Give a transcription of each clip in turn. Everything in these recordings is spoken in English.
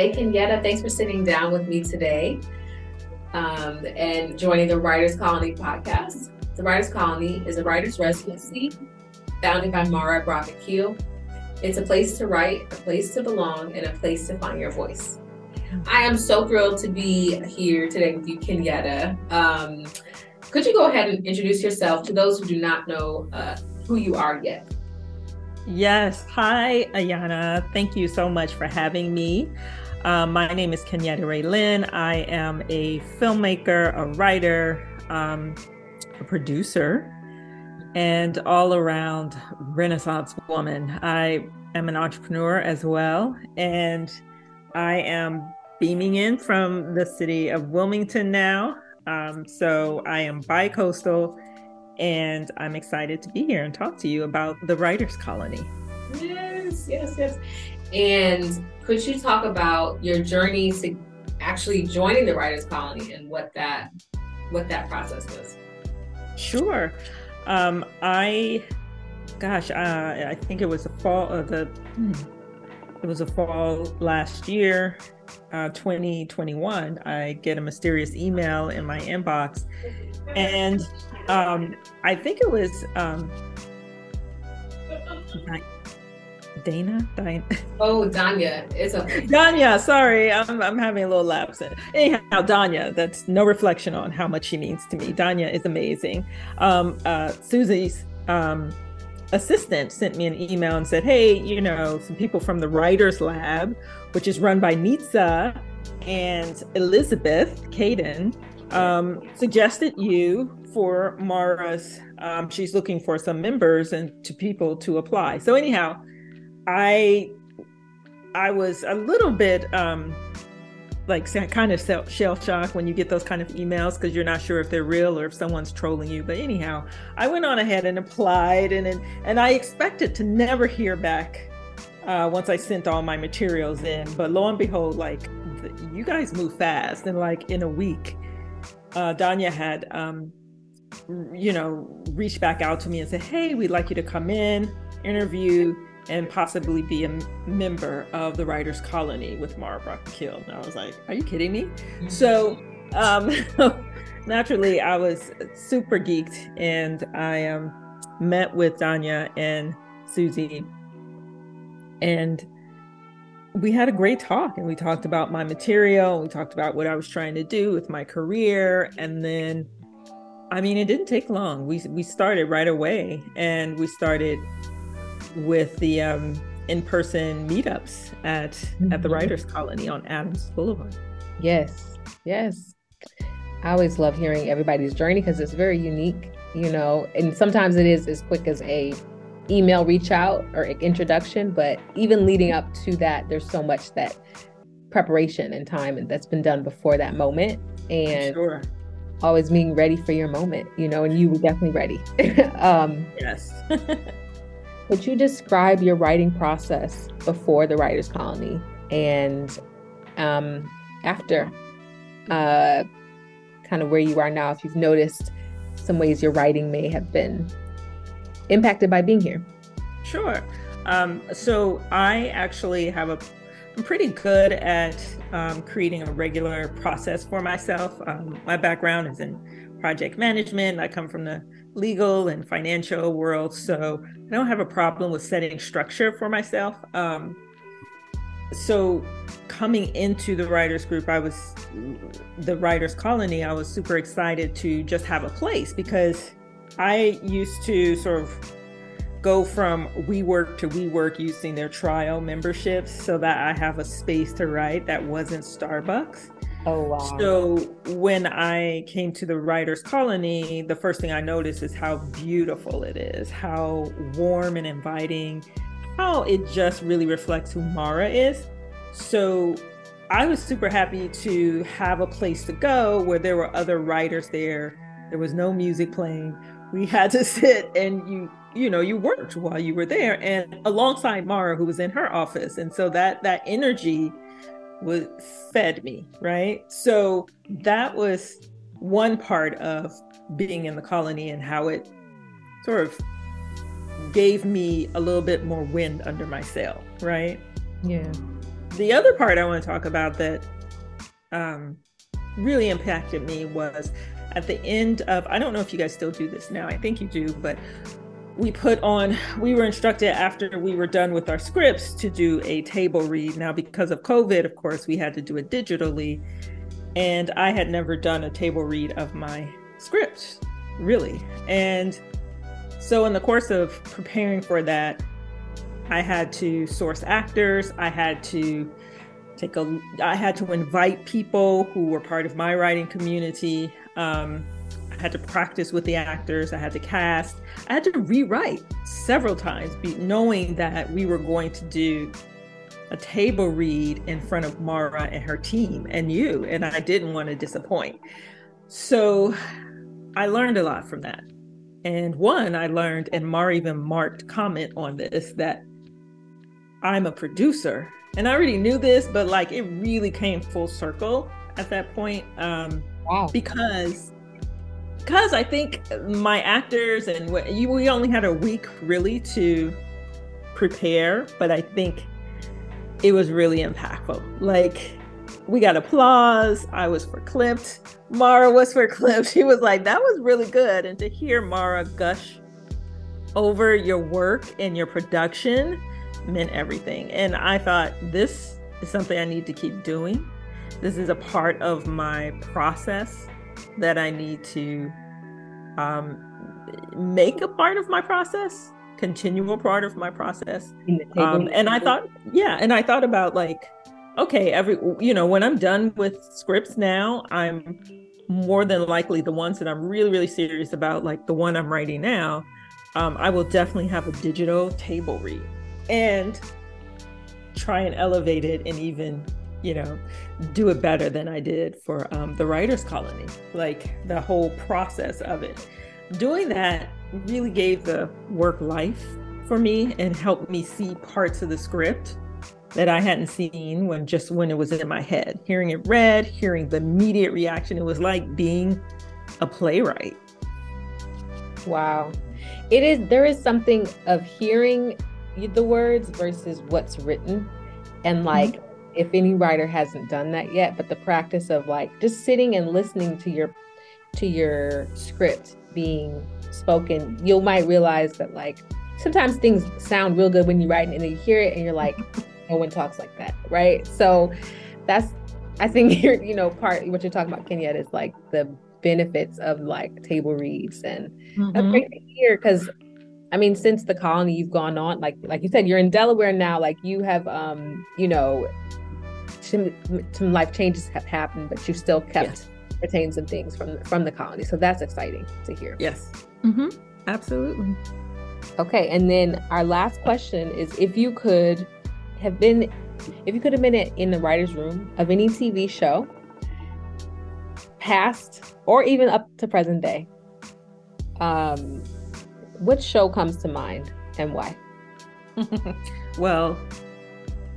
Hey, Kenyatta, thanks for sitting down with me today um, and joining the Writers Colony podcast. The Writers Colony is a writer's residency founded by Mara Brock Akil. It's a place to write, a place to belong, and a place to find your voice. I am so thrilled to be here today with you, Kenyatta. Um, could you go ahead and introduce yourself to those who do not know uh, who you are yet? Yes. Hi, Ayana. Thank you so much for having me. Um, my name is Kenyatta Raelyn. I am a filmmaker, a writer, um, a producer, and all around Renaissance woman. I am an entrepreneur as well, and I am beaming in from the city of Wilmington now. Um, so I am bi coastal, and I'm excited to be here and talk to you about the Writers Colony. Yes, yes, yes. And could you talk about your journey to actually joining the Writers Colony and what that what that process was? Sure. Um, I, gosh, uh, I think it was the fall of the. Hmm, it was a fall last year, uh, 2021. I get a mysterious email in my inbox, and um, I think it was um, Dana? Dina? Oh, Danya. It's okay. Danya, sorry. I'm, I'm having a little lapse. Anyhow, Danya, that's no reflection on how much she means to me. Danya is amazing. Um, uh, Susie's um, assistant sent me an email and said, hey, you know, some people from the Writers Lab, which is run by Nitsa and Elizabeth Kaiden, um, suggested you for Mara's. Um, she's looking for some members and to people to apply. So anyhow, I I was a little bit um like kind of shell shocked when you get those kind of emails because you're not sure if they're real or if someone's trolling you. But anyhow, I went on ahead and applied, and and, and I expected to never hear back uh, once I sent all my materials in. But lo and behold, like the, you guys move fast, and like in a week, uh, Danya had um, you know reached back out to me and said, "Hey, we'd like you to come in, interview." And possibly be a member of the Writers Colony with Mara Akil. And I was like, are you kidding me? So um, naturally, I was super geeked and I um, met with Danya and Susie. And we had a great talk and we talked about my material. We talked about what I was trying to do with my career. And then, I mean, it didn't take long. We, we started right away and we started with the um, in-person meetups at mm-hmm. at the mm-hmm. Writers Colony on Adams Boulevard. Yes, yes. I always love hearing everybody's journey because it's very unique, you know. And sometimes it is as quick as a email reach out or introduction, but even leading up to that, there's so much that preparation and time that's been done before that moment. And sure. always being ready for your moment, you know, and you were definitely ready. um, yes. Could you describe your writing process before the Writers Colony and um, after? Uh, kind of where you are now, if you've noticed some ways your writing may have been impacted by being here. Sure. Um, so I actually have a I'm pretty good at um, creating a regular process for myself. Um, my background is in project management. I come from the legal and financial world, so I don't have a problem with setting structure for myself. Um, so coming into the writers group, I was the writers colony. I was super excited to just have a place because I used to sort of go from WeWork to WeWork using their trial memberships so that I have a space to write that wasn't Starbucks. Oh, wow. So when I came to the Writers Colony, the first thing I noticed is how beautiful it is, how warm and inviting, how it just really reflects who Mara is. So I was super happy to have a place to go where there were other writers there. There was no music playing. We had to sit and you you know you worked while you were there and alongside Mara who was in her office and so that that energy was fed me, right? So that was one part of being in the colony and how it sort of gave me a little bit more wind under my sail, right? Yeah. the other part I want to talk about that um, really impacted me was at the end of, I don't know if you guys still do this now, I think you do, but we put on, we were instructed after we were done with our scripts to do a table read. Now, because of COVID, of course, we had to do it digitally. And I had never done a table read of my script, really. And so, in the course of preparing for that, I had to source actors. I had to take a. I had to invite people who were part of my writing community. Um, had to practice with the actors. I had to cast. I had to rewrite several times, knowing that we were going to do a table read in front of Mara and her team and you, and I didn't want to disappoint. So I learned a lot from that. And one, I learned, and Mara even marked comment on this, that I'm a producer. And I already knew this, but like it really came full circle at that point. Um, wow. Because because I think my actors and you, we only had a week really to prepare, but I think it was really impactful. Like we got applause. I was for clipped. Mara was for clipped. She was like, that was really good. And to hear Mara gush over your work and your production meant everything. And I thought this is something I need to keep doing. This is a part of my process that I need to um, make a part of my process, continual part of my process. Um, and I thought, yeah, and I thought about like, okay, every, you know, when I'm done with scripts now, I'm more than likely the ones that I'm really, really serious about, like the one I'm writing now, um, I will definitely have a digital table read and try and elevate it and even you know do it better than i did for um, the writers colony like the whole process of it doing that really gave the work life for me and helped me see parts of the script that i hadn't seen when just when it was in my head hearing it read hearing the immediate reaction it was like being a playwright wow it is there is something of hearing the words versus what's written. And like, mm-hmm. If any writer hasn't done that yet, but the practice of like just sitting and listening to your to your script being spoken, you might realize that like sometimes things sound real good when you write it and then you hear it and you're like, no one talks like that, right? So that's I think you're, you know, part what you're talking about, Kenya, is like the benefits of like table reads and mm-hmm. that's great to hear because I mean, since the colony you've gone on, like like you said, you're in Delaware now. Like you have, um, you know, some, some life changes have happened, but you still kept yes. retained some things from from the colony. So that's exciting to hear. Yes, mm-hmm. absolutely. Okay, and then our last question is: If you could have been, if you could have been in the writers' room of any TV show, past or even up to present day, um, which show comes to mind and why? well,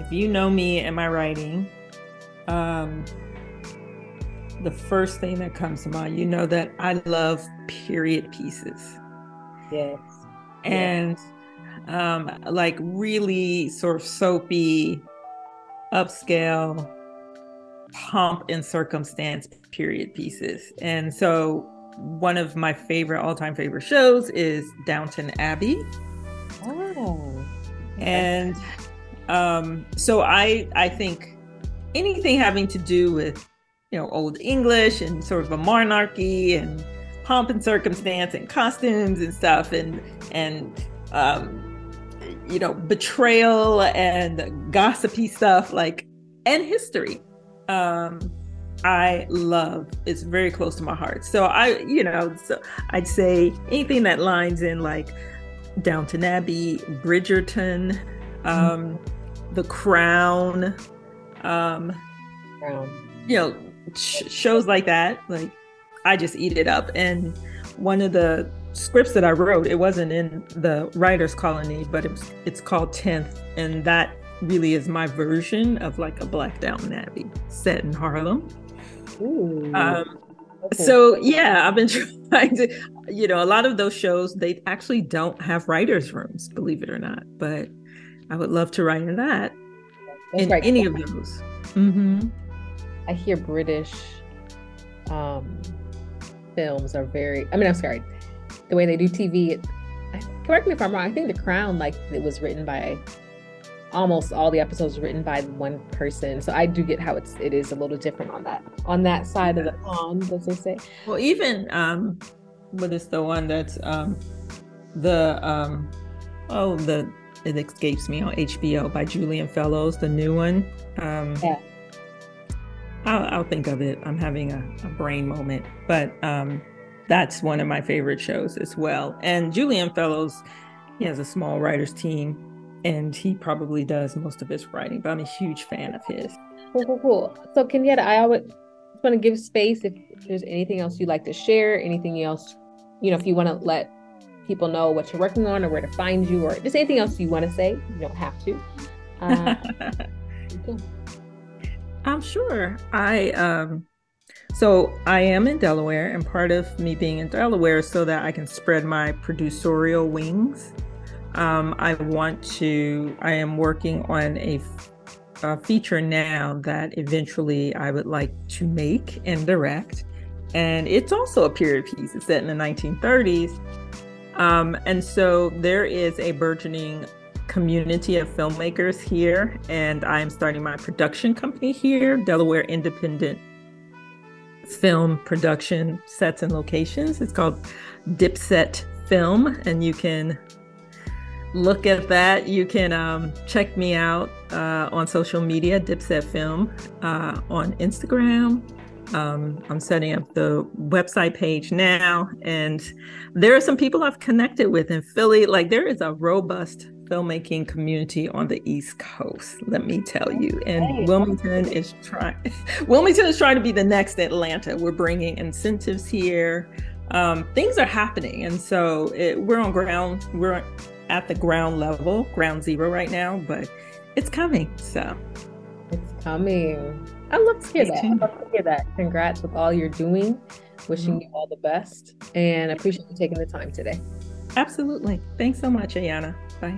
if you know me and my writing, um, the first thing that comes to mind, you know that I love period pieces. Yes. And um like really sort of soapy, upscale, pomp and circumstance period pieces. And so one of my favorite all-time favorite shows is Downton Abbey. Oh. And um so I I think anything having to do with you know old English and sort of a monarchy and pomp and circumstance and costumes and stuff and and um you know betrayal and gossipy stuff like and history um I love. It's very close to my heart. So I, you know, so I'd say anything that lines in like Downton Abbey, Bridgerton, um. The Crown, um, Crown. you know, sh- shows like that. Like I just eat it up. And one of the scripts that I wrote, it wasn't in the writers' colony, but it was, it's called Tenth, and that really is my version of like a Black Downton Abbey set in Harlem. Um, so yeah, I've been trying to, you know, a lot of those shows they actually don't have writers' rooms, believe it or not. But I would love to write in that. in right. any of those. Mm-hmm. I hear British um, films are very. I mean, I'm sorry, the way they do TV. It, correct me if I'm wrong. I think The Crown, like, it was written by almost all the episodes written by one person. So I do get how it's it is a little different on that on that side of the pond, as they say. Well, even um, what is the one that's um, the um, oh the it escapes me on HBO by Julian Fellowes, the new one. Um, yeah. I'll, I'll think of it. I'm having a, a brain moment, but um, that's one of my favorite shows as well. And Julian Fellowes, he has a small writers team, and he probably does most of his writing. But I'm a huge fan of his. Cool, cool, cool. So, Kenyatta, I always want to give space if, if there's anything else you'd like to share, anything else, you know, if you want to let people know what you're working on or where to find you, or just anything else you want to say. You don't have to. Uh, I'm sure. I um so I am in Delaware, and part of me being in Delaware is so that I can spread my producerial wings. Um, I want to. I am working on a, a feature now that eventually I would like to make and direct, and it's also a period piece. It's set in the 1930s, um, and so there is a burgeoning community of filmmakers here, and I'm starting my production company here, Delaware Independent Film Production Sets and Locations. It's called Dipset Film, and you can look at that. You can um, check me out uh, on social media, Dipset Film, uh, on Instagram, um, I'm setting up the website page now, and there are some people I've connected with in Philly. Like there is a robust filmmaking community on the East Coast. Let me tell you, and Wilmington is trying. Wilmington is trying to be the next Atlanta. We're bringing incentives here. Um, things are happening, and so it, we're on ground. We're at the ground level, ground zero right now, but it's coming. So it's coming. I love to hear that. I love to hear that. Congrats with all you're doing. Wishing mm-hmm. you all the best and I appreciate you taking the time today. Absolutely. Thanks so much, Ayana. Bye.